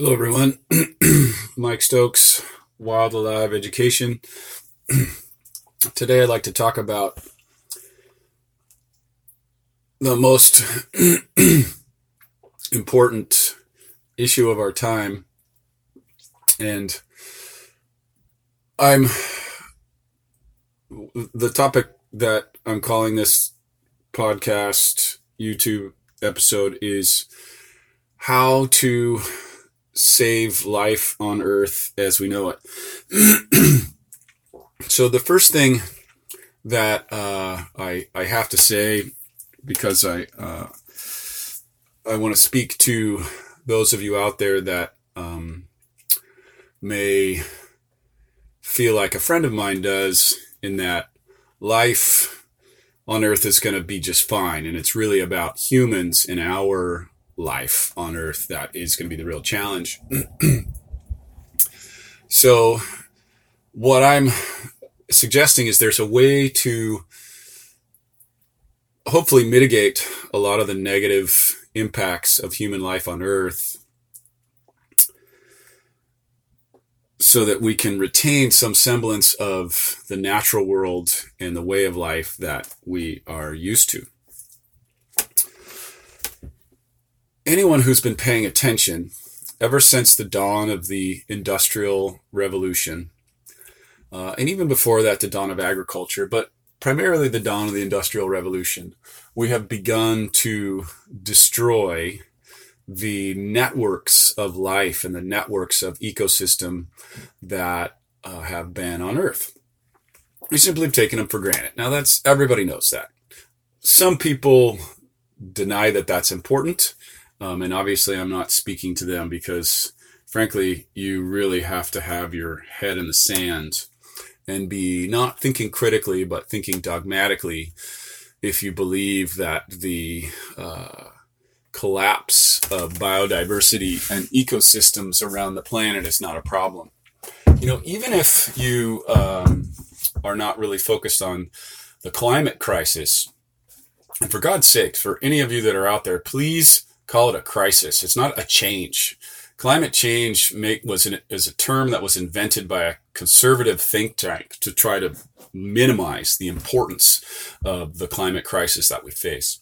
Hello, everyone. Mike Stokes, Wild Alive Education. Today, I'd like to talk about the most important issue of our time. And I'm the topic that I'm calling this podcast, YouTube episode is how to save life on earth as we know it. so the first thing that uh, I I have to say because I uh, I want to speak to those of you out there that um, may feel like a friend of mine does in that life on earth is going to be just fine and it's really about humans and our life on earth that is going to be the real challenge. so, what I'm suggesting is there's a way to hopefully mitigate a lot of the negative impacts of human life on earth so that we can retain some semblance of the natural world and the way of life that we are used to. Anyone who's been paying attention ever since the dawn of the Industrial Revolution, uh, and even before that, the dawn of agriculture, but primarily the dawn of the Industrial Revolution, we have begun to destroy the networks of life and the networks of ecosystem that uh, have been on Earth. We simply have taken them for granted. Now, that's everybody knows that. Some people deny that that's important. Um, and obviously, I'm not speaking to them because, frankly, you really have to have your head in the sand and be not thinking critically, but thinking dogmatically if you believe that the uh, collapse of biodiversity and ecosystems around the planet is not a problem. You know, even if you um, are not really focused on the climate crisis, and for God's sake, for any of you that are out there, please call it a crisis. It's not a change. Climate change make, was an, is a term that was invented by a conservative think tank to try to minimize the importance of the climate crisis that we face.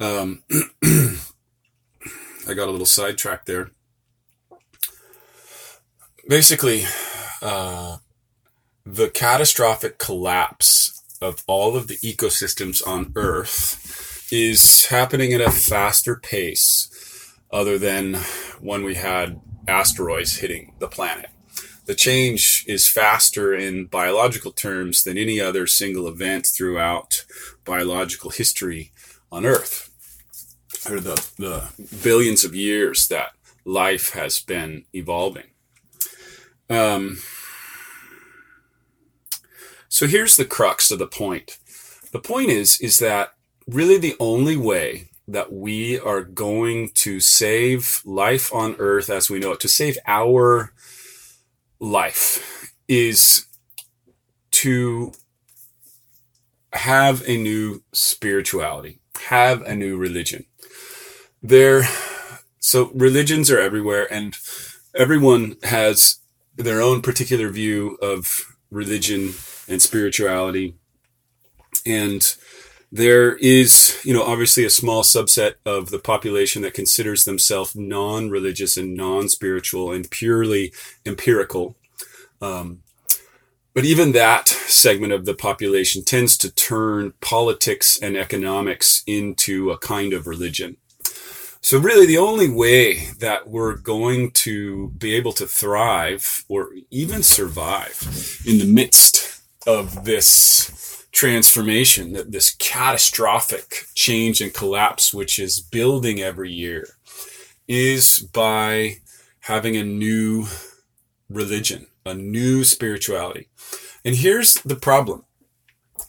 Um, I got a little sidetracked there. Basically, uh, the catastrophic collapse of all of the ecosystems on Earth is happening at a faster pace other than when we had asteroids hitting the planet. The change is faster in biological terms than any other single event throughout biological history on Earth, or the, the billions of years that life has been evolving. Um, so here's the crux of the point. The point is, is that really the only way that we are going to save life on earth as we know it, to save our life, is to have a new spirituality, have a new religion. There, so religions are everywhere, and everyone has their own particular view of religion and spirituality. And there is, you know, obviously a small subset of the population that considers themselves non-religious and non-spiritual and purely empirical. Um, but even that segment of the population tends to turn politics and economics into a kind of religion. So really the only way that we're going to be able to thrive or even survive in the midst of this transformation, that this catastrophic change and collapse, which is building every year, is by having a new religion, a new spirituality. And here's the problem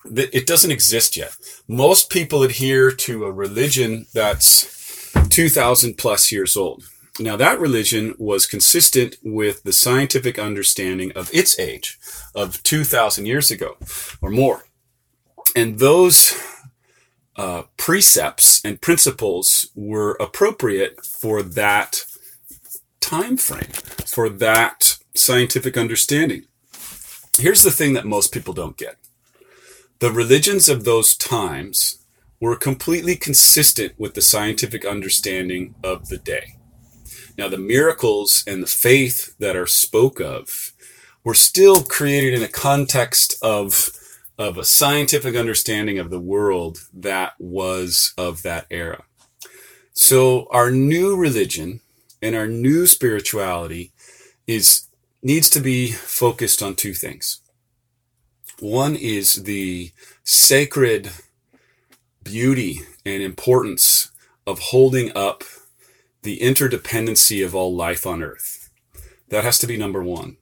that it doesn't exist yet. Most people adhere to a religion that's 2000 plus years old. Now, that religion was consistent with the scientific understanding of its age of 2000 years ago or more. And those uh, precepts and principles were appropriate for that time frame for that scientific understanding. Here's the thing that most people don't get. The religions of those times were completely consistent with the scientific understanding of the day. Now, the miracles and the faith that are spoke of were still created in a context of, of a scientific understanding of the world that was of that era. So our new religion and our new spirituality is needs to be focused on two things. One is the sacred beauty and importance of holding up the interdependency of all life on earth. That has to be number one.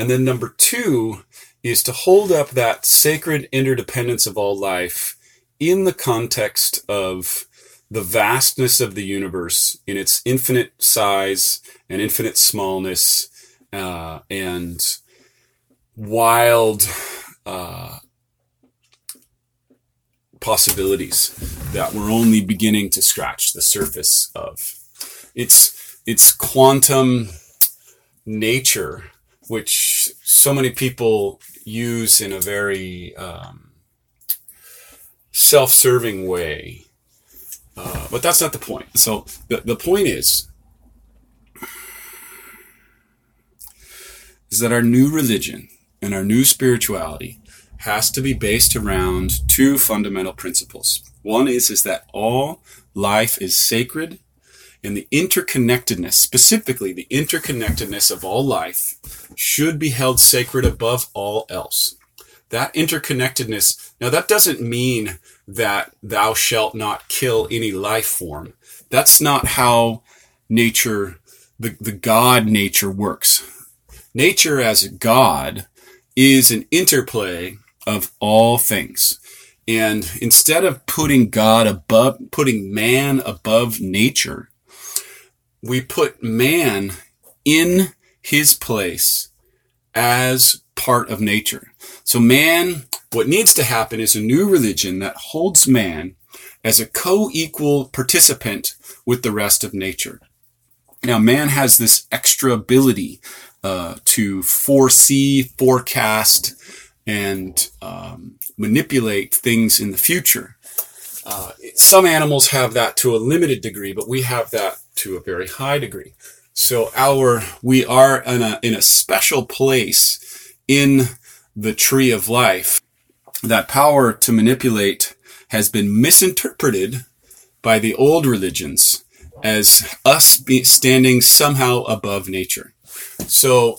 And then number two is to hold up that sacred interdependence of all life in the context of the vastness of the universe in its infinite size and infinite smallness uh, and wild uh, possibilities that we're only beginning to scratch the surface of. It's it's quantum nature, which so many people use in a very um, self-serving way. Uh, but that's not the point. So the, the point is is that our new religion and our new spirituality has to be based around two fundamental principles. One is, is that all life is sacred and the interconnectedness, specifically the interconnectedness of all life should be held sacred above all else. That interconnectedness, now that doesn't mean that thou shalt not kill any life form. That's not how nature, the, the God nature works Nature as God is an interplay of all things. And instead of putting God above, putting man above nature, we put man in his place as part of nature. So man, what needs to happen is a new religion that holds man as a co-equal participant with the rest of nature. Now man has this extra ability uh, to foresee, forecast, and um, manipulate things in the future. Uh, some animals have that to a limited degree, but we have that to a very high degree. So our we are in a in a special place in the tree of life. That power to manipulate has been misinterpreted by the old religions as us standing somehow above nature. So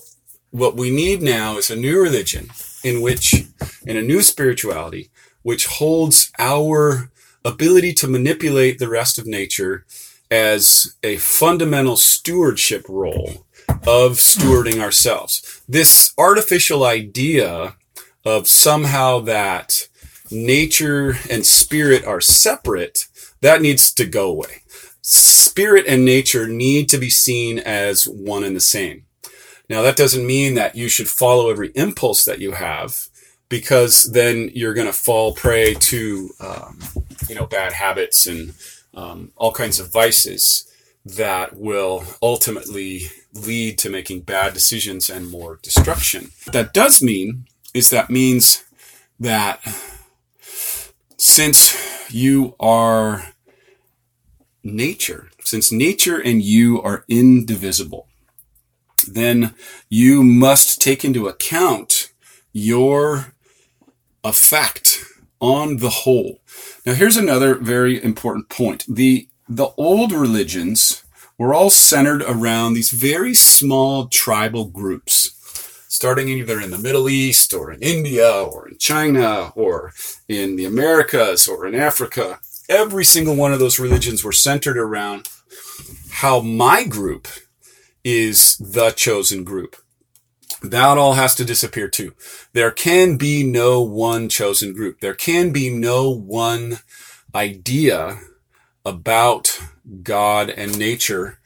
what we need now is a new religion in which, in a new spirituality, which holds our ability to manipulate the rest of nature as a fundamental stewardship role of stewarding ourselves. This artificial idea of somehow that nature and spirit are separate, that needs to go away. Spirit and nature need to be seen as one and the same. Now, that doesn't mean that you should follow every impulse that you have because then you're going to fall prey to, um, you know, bad habits and um, all kinds of vices that will ultimately lead to making bad decisions and more destruction. What that does mean is that means that since you are nature, since nature and you are indivisible, then you must take into account your effect on the whole. Now here's another very important point. The, the old religions were all centered around these very small tribal groups, starting either in the Middle East or in India or in China or in the Americas or in Africa. Every single one of those religions were centered around how my group is the chosen group. That all has to disappear too. There can be no one chosen group. There can be no one idea about God and nature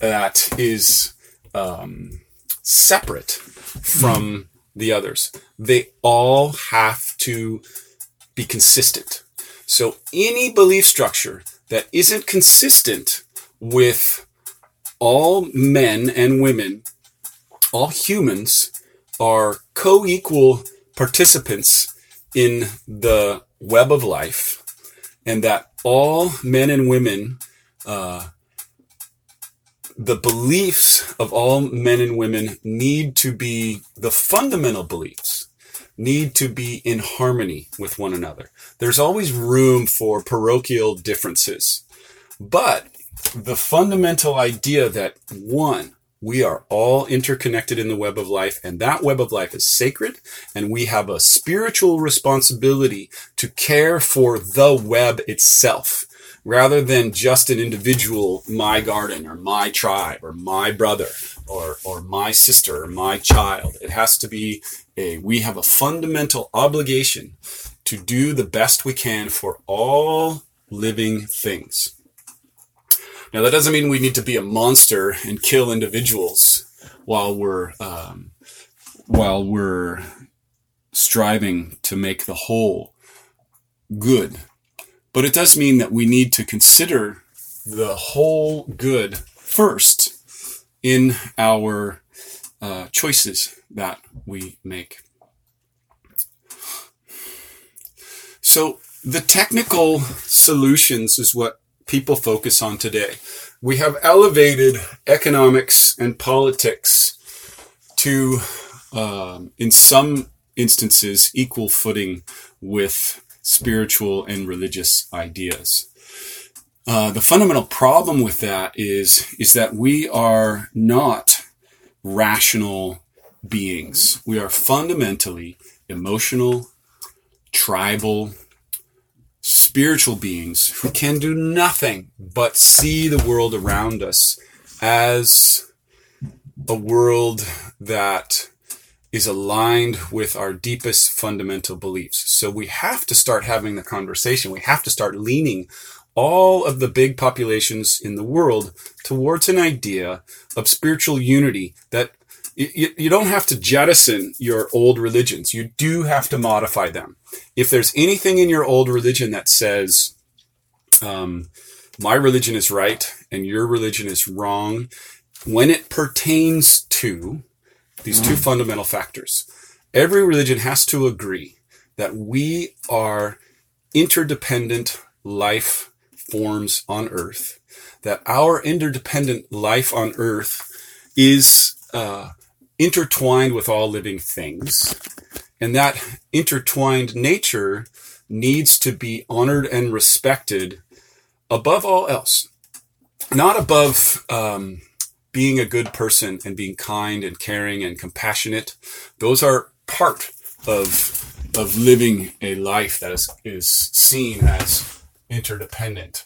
that is um, separate from the others. They all have to be consistent. So any belief structure that isn't consistent with all men and women, all humans, are co equal participants in the web of life, and that all men and women, uh, the beliefs of all men and women need to be the fundamental beliefs need to be in harmony with one another. There's always room for parochial differences. But the fundamental idea that one, we are all interconnected in the web of life, and that web of life is sacred, and we have a spiritual responsibility to care for the web itself rather than just an individual, my garden or my tribe or my brother or, or my sister or my child. It has to be a, we have a fundamental obligation to do the best we can for all living things. Now, that doesn't mean we need to be a monster and kill individuals while we're, um, while we're striving to make the whole good but it does mean that we need to consider the whole good first in our uh, choices that we make. So, the technical solutions is what people focus on today. We have elevated economics and politics to, um, in some instances, equal footing with spiritual and religious ideas. Uh, the fundamental problem with that is is that we are not rational beings. We are fundamentally emotional, tribal, spiritual beings who can do nothing but see the world around us as a world that is aligned with our deepest fundamental beliefs. So we have to start having the conversation. We have to start leaning all of the big populations in the world towards an idea of spiritual unity that you, you don't have to jettison your old religions. You do have to modify them. If there's anything in your old religion that says, um, my religion is right and your religion is wrong, when it pertains to these two fundamental factors. Every religion has to agree that we are interdependent life forms on earth, that our interdependent life on earth is uh, intertwined with all living things, and that intertwined nature needs to be honored and respected above all else. Not above um, being a good person and being kind and caring and compassionate, those are part of of living a life that is is seen as interdependent.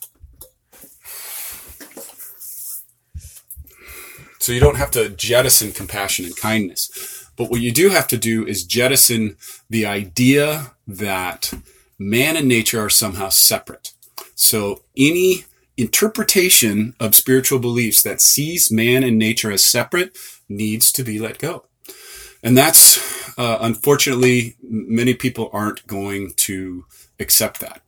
So you don't have to jettison compassion and kindness. But what you do have to do is jettison the idea that man and nature are somehow separate. So any interpretation of spiritual beliefs that sees man and nature as separate needs to be let go. And that's, uh, unfortunately, many people aren't going to accept that.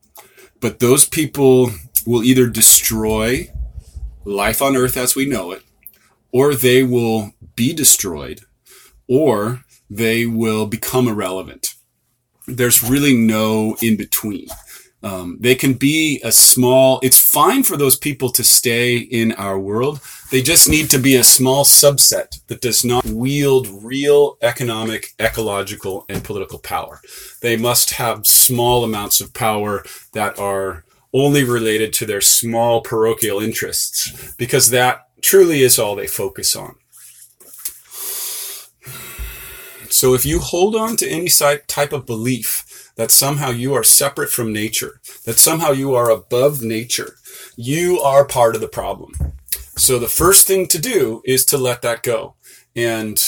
But those people will either destroy life on earth as we know it, or they will be destroyed, or they will become irrelevant. There's really no in between. Um, they can be a small, it's fine for those people to stay in our world. They just need to be a small subset that does not wield real economic, ecological, and political power. They must have small amounts of power that are only related to their small parochial interests because that truly is all they focus on. So if you hold on to any type of belief that somehow you are separate from nature, that somehow you are above nature. You are part of the problem. So the first thing to do is to let that go. And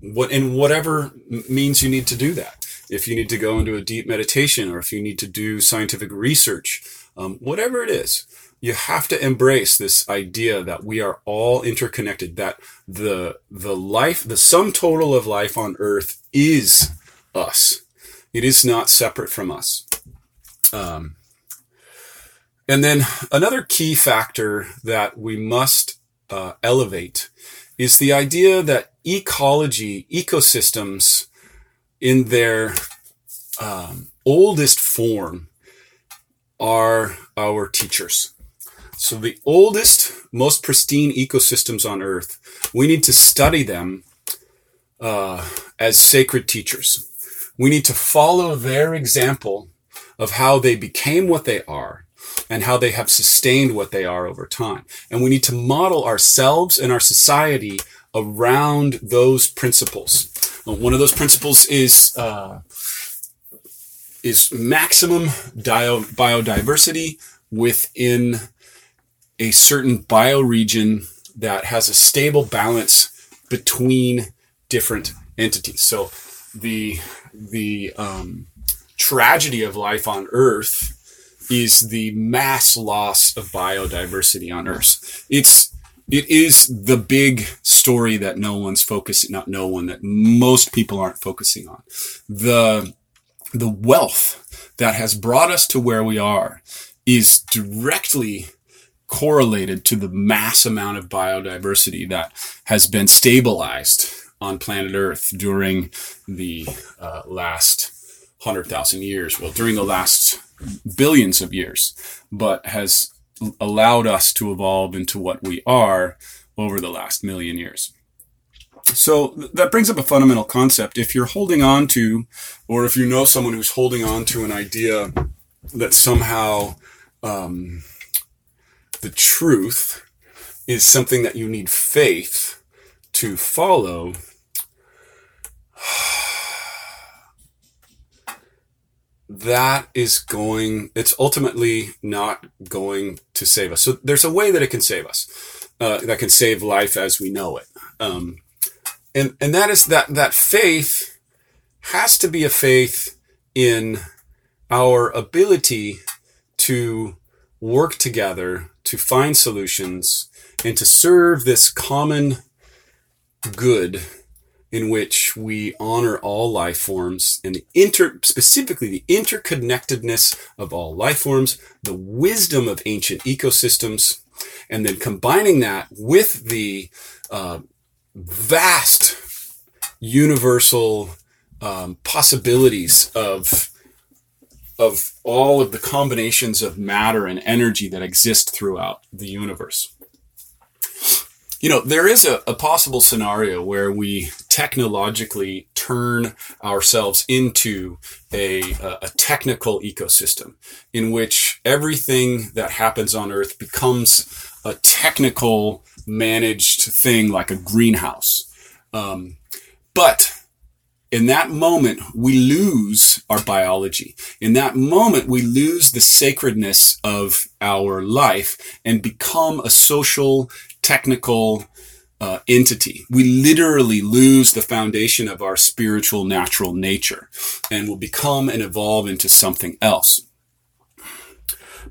what, in whatever means you need to do that. If you need to go into a deep meditation or if you need to do scientific research, um, whatever it is, you have to embrace this idea that we are all interconnected, that the, the life, the sum total of life on earth is us. It is not separate from us. Um, and then another key factor that we must uh, elevate is the idea that ecology, ecosystems, in their um, oldest form, are our teachers. So the oldest, most pristine ecosystems on Earth, we need to study them uh, as sacred teachers. We need to follow their example of how they became what they are and how they have sustained what they are over time. And we need to model ourselves and our society around those principles. One of those principles is uh, is maximum bio- biodiversity within a certain bioregion that has a stable balance between different entities. So the the um, tragedy of life on Earth is the mass loss of biodiversity on Earth. It's it is the big story that no one's focusing, not no one, that most people aren't focusing on. The the wealth that has brought us to where we are is directly correlated to the mass amount of biodiversity that has been stabilized on planet Earth during the uh, last 100,000 years. Well, during the last billions of years, but has allowed us to evolve into what we are over the last million years. So that brings up a fundamental concept. If you're holding on to, or if you know someone who's holding on to an idea that somehow um, the truth is something that you need faith to follow, that is going, it's ultimately not going to save us. So there's a way that it can save us, uh, that can save life as we know it. Um, and, and that is that, that faith has to be a faith in our ability to work together to find solutions and to serve this common good in which we honor all life forms and the inter, specifically the interconnectedness of all life forms, the wisdom of ancient ecosystems, and then combining that with the uh, vast universal um, possibilities of of all of the combinations of matter and energy that exist throughout the universe. You know, there is a, a, possible scenario where we technologically turn ourselves into a, a technical ecosystem in which everything that happens on Earth becomes a technical managed thing like a greenhouse. Um, but in that moment, we lose our biology. In that moment, we lose the sacredness of our life and become a social, technical uh, entity. We literally lose the foundation of our spiritual, natural nature and will become and evolve into something else.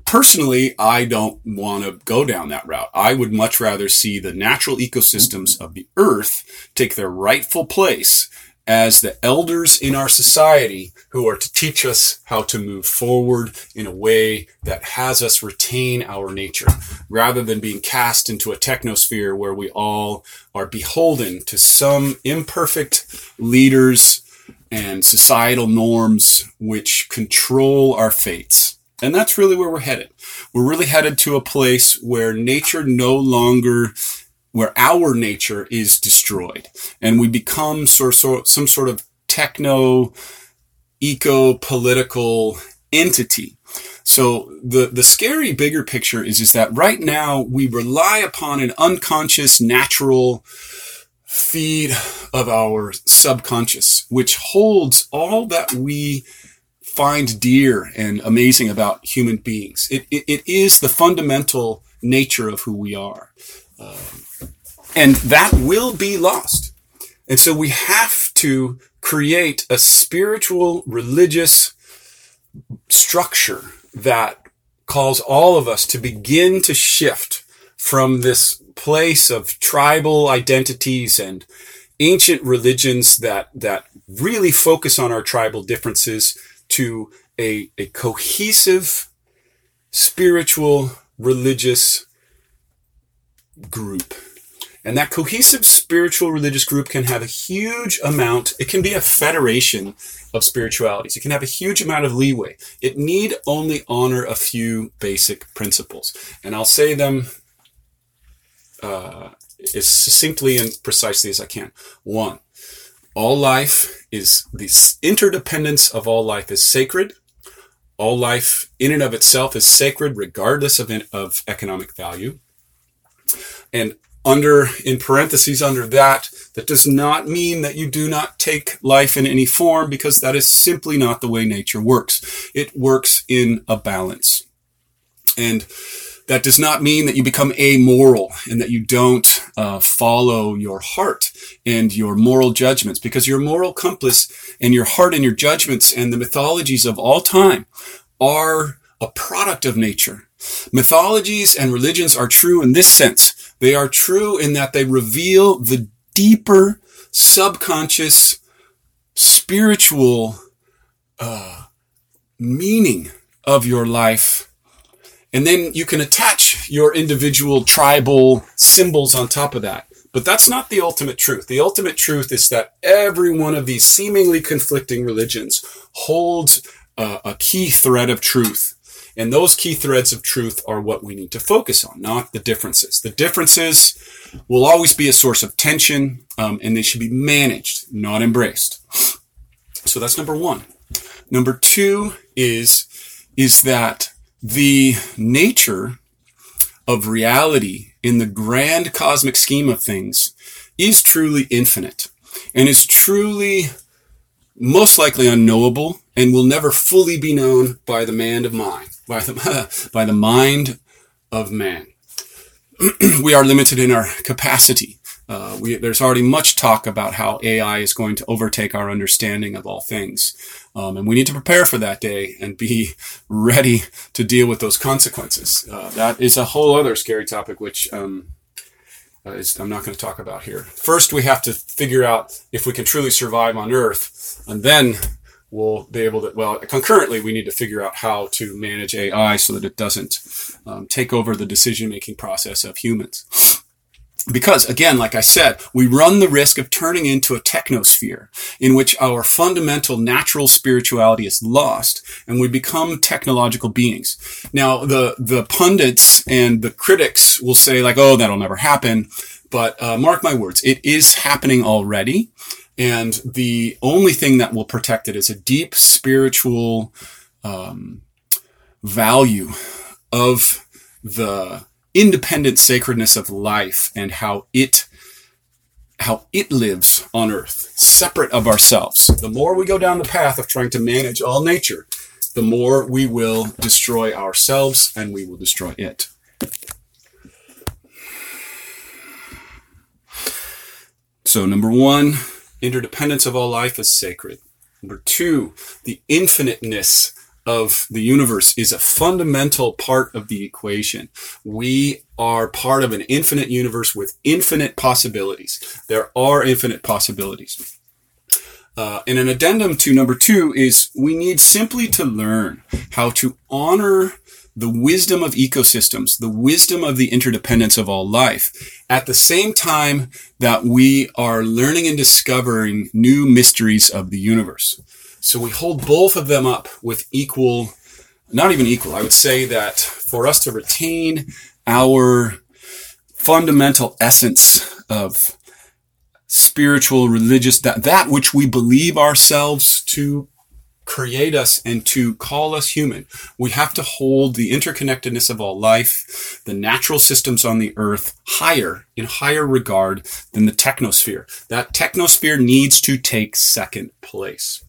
Personally, I don't want to go down that route. I would much rather see the natural ecosystems of the earth take their rightful place as the elders in our society who are to teach us how to move forward in a way that has us retain our nature rather than being cast into a technosphere where we all are beholden to some imperfect leaders and societal norms which control our fates. And that's really where we're headed. We're really headed to a place where nature no longer where our nature is destroyed and we become sort, sort, some sort of techno eco political entity. So the, the scary bigger picture is, is that right now we rely upon an unconscious natural feed of our subconscious, which holds all that we find dear and amazing about human beings. It, it, it is the fundamental nature of who we are. Um, and that will be lost. And so we have to create a spiritual, religious structure that calls all of us to begin to shift from this place of tribal identities and ancient religions that, that really focus on our tribal differences to a, a cohesive, spiritual, religious group And that cohesive spiritual religious group can have a huge amount, it can be a federation of spiritualities. It can have a huge amount of leeway. It need only honor a few basic principles. And I'll say them uh, as succinctly and precisely as I can. One, all life is the interdependence of all life is sacred. All life in and of itself is sacred, regardless of, of economic value. And under, in parentheses under that, that does not mean that you do not take life in any form because that is simply not the way nature works. It works in a balance. And that does not mean that you become amoral and that you don't uh, follow your heart and your moral judgments because your moral compass and your heart and your judgments and the mythologies of all time are a product of nature. Mythologies and religions are true in this sense. They are true in that they reveal the deeper subconscious spiritual uh, meaning of your life and then you can attach your individual tribal symbols on top of that. But that's not the ultimate truth. The ultimate truth is that every one of these seemingly conflicting religions holds a, a key thread of truth. And those key threads of truth are what we need to focus on, not the differences. The differences will always be a source of tension, um, and they should be managed, not embraced. So that's number one. Number two is, is that the nature of reality in the grand cosmic scheme of things is truly infinite and is truly most likely unknowable and will never fully be known by the mind of mind, by the, by the mind of man. we are limited in our capacity uh, we, there's already much talk about how AI is going to overtake our understanding of all things. Um, and we need to prepare for that day and be ready to deal with those consequences. Uh, that is a whole other scary topic, which um, uh, is, I'm not going to talk about here. First, we have to figure out if we can truly survive on Earth, and then we'll be able to, well, concurrently, we need to figure out how to manage AI so that it doesn't um, take over the decision making process of humans because again, like I said, we run the risk of turning into a technosphere in which our fundamental natural spirituality is lost and we become technological beings. Now, the, the pundits and the critics will say like, oh, that'll never happen. But uh, mark my words, it is happening already. And the only thing that will protect it is a deep spiritual um, value of the independent sacredness of life and how it how it lives on earth, separate of ourselves. The more we go down the path of trying to manage all nature, the more we will destroy ourselves and we will destroy it. So, number one, interdependence of all life is sacred. Number two, the infiniteness of the universe is a fundamental part of the equation. We are part of an infinite universe with infinite possibilities. There are infinite possibilities. Uh, and an addendum to number two is we need simply to learn how to honor the wisdom of ecosystems, the wisdom of the interdependence of all life, at the same time that we are learning and discovering new mysteries of the universe. So we hold both of them up with equal, not even equal. I would say that for us to retain our fundamental essence of spiritual, religious, that, that which we believe ourselves to create us and to call us human. We have to hold the interconnectedness of all life, the natural systems on the earth higher, in higher regard than the technosphere. That technosphere needs to take second place.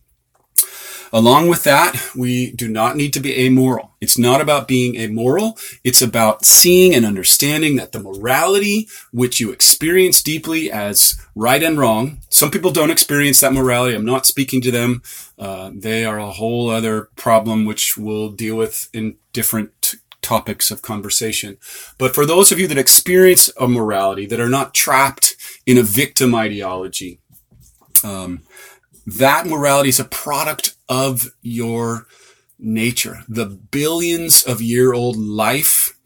Along with that, we do not need to be amoral. It's not about being amoral. It's about seeing and understanding that the morality which you experience deeply as right and wrong, some people don't experience that morality. I'm not speaking to them. Uh, they are a whole other problem which we'll deal with in different topics of conversation. But for those of you that experience a morality, that are not trapped in a victim ideology, um, that morality is a product of your nature. The billions of year old life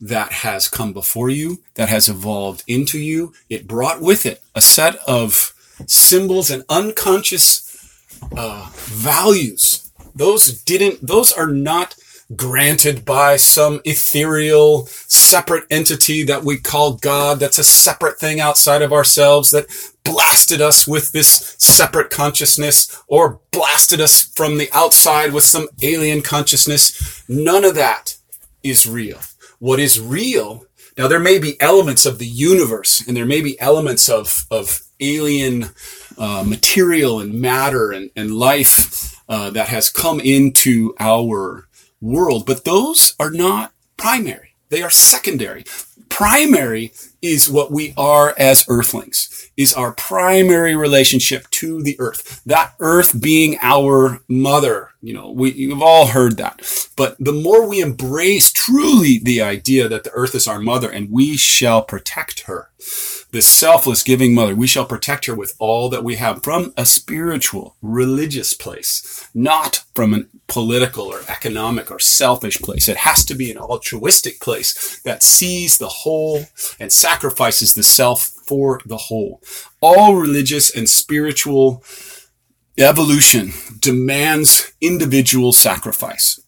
that has come before you, that has evolved into you. It brought with it a set of symbols and unconscious uh, values. Those didn't, those are not granted by some ethereal separate entity that we call God. That's a separate thing outside of ourselves that blasted us with this separate consciousness or blasted us from the outside with some alien consciousness. None of that is real. What is real now, there may be elements of the universe and there may be elements of, of alien uh, material and matter and, and life uh, that has come into our world, but those are not primary. They are secondary. Primary is what we are as earthlings, is our primary relationship to the earth. That earth being our mother. You know, we, you've all heard that. But the more we embrace truly the idea that the earth is our mother and we shall protect her, this selfless giving mother, we shall protect her with all that we have from a spiritual, religious place, not from a political or economic or selfish place. It has to be an altruistic place that sees the whole and sacrifices the self for the whole. All religious and spiritual evolution demands individual sacrifice.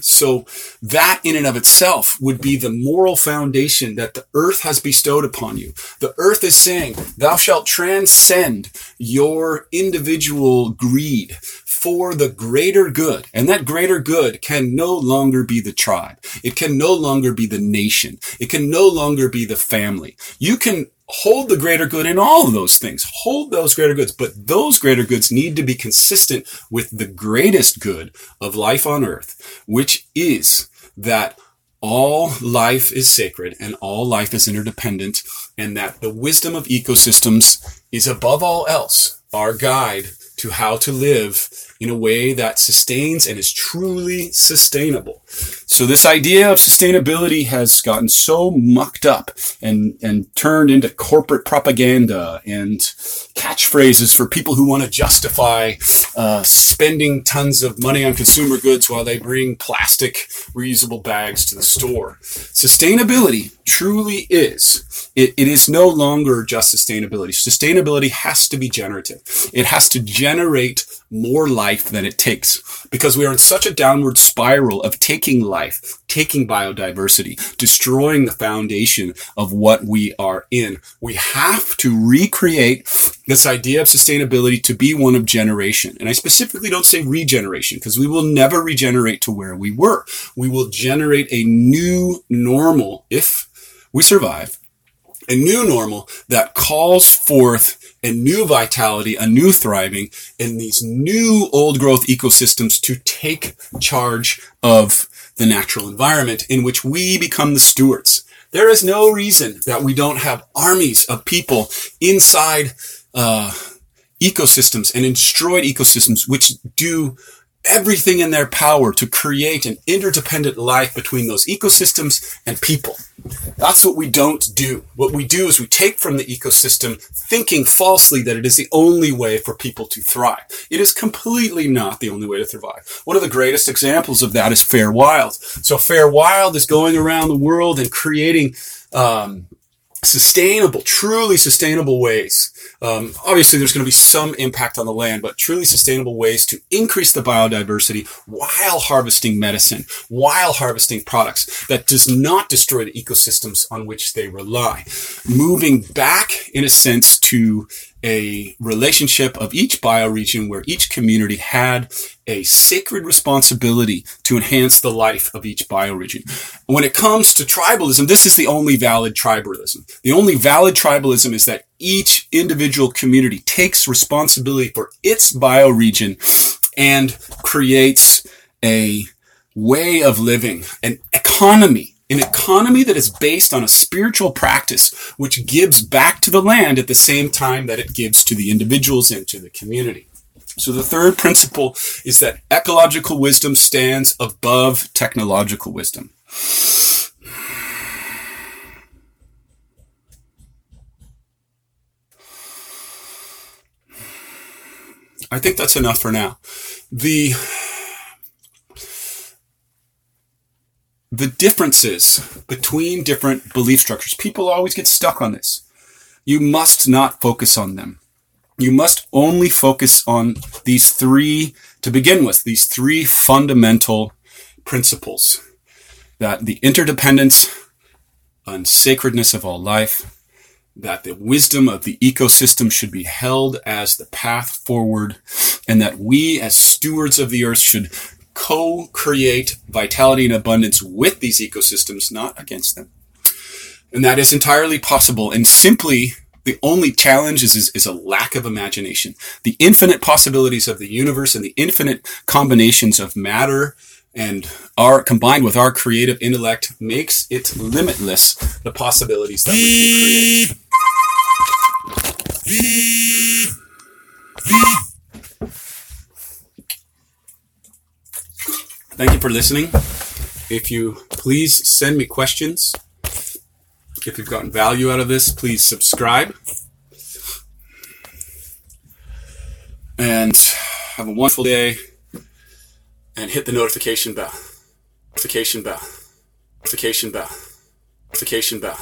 So that in and of itself would be the moral foundation that the earth has bestowed upon you. The earth is saying, thou shalt transcend your individual greed for the greater good. And that greater good can no longer be the tribe. It can no longer be the nation. It can no longer be the family. You can hold the greater good in all of those things. Hold those greater goods, but those greater goods need to be consistent with the greatest good of life on earth, which is that all life is sacred and all life is interdependent and that the wisdom of ecosystems is above all else our guide to how to live in a way that sustains and is truly sustainable. So this idea of sustainability has gotten so mucked up and, and turned into corporate propaganda and catchphrases for people who want to justify uh, spending tons of money on consumer goods while they bring plastic reusable bags to the store. Sustainability truly is. It, it is no longer just sustainability. Sustainability has to be generative. It has to generate more life than it takes because we are in such a downward spiral of taking life, taking biodiversity, destroying the foundation of what we are in. We have to recreate this idea of sustainability to be one of generation. And I specifically don't say regeneration because we will never regenerate to where we were. We will generate a new normal if we survive, a new normal that calls forth a new vitality, a new thriving, in these new old growth ecosystems to take charge of the natural environment in which we become the stewards. There is no reason that we don't have armies of people inside uh, ecosystems and destroyed ecosystems which do everything in their power to create an interdependent life between those ecosystems and people. That's what we don't do. What we do is we take from the ecosystem thinking falsely that it is the only way for people to thrive. It is completely not the only way to thrive. One of the greatest examples of that is FairWild. So FairWild is going around the world and creating um, sustainable, truly sustainable ways. Um, obviously, there's going to be some impact on the land, but truly sustainable ways to increase the biodiversity while harvesting medicine, while harvesting products that does not destroy the ecosystems on which they rely. Moving back, in a sense, to a relationship of each bioregion where each community had a sacred responsibility to enhance the life of each bioregion. When it comes to tribalism, this is the only valid tribalism. The only valid tribalism is that each individual community takes responsibility for its bioregion and creates a way of living, an economy an economy that is based on a spiritual practice which gives back to the land at the same time that it gives to the individuals and to the community. So the third principle is that ecological wisdom stands above technological wisdom. I think that's enough for now. The the differences between different belief structures. People always get stuck on this. You must not focus on them. You must only focus on these three, to begin with, these three fundamental principles that the interdependence and sacredness of all life, that the wisdom of the ecosystem should be held as the path forward, and that we as stewards of the earth should co-create vitality and abundance with these ecosystems, not against them. And that is entirely possible. And simply the only challenge is, is, is, a lack of imagination. The infinite possibilities of the universe and the infinite combinations of matter and our combined with our creative intellect makes it limitless the possibilities that we can create. Thank you for listening. If you please send me questions. If you've gotten value out of this, please subscribe. And have a wonderful day. And hit the notification bell. Notification bell. Notification bell. Notification bell.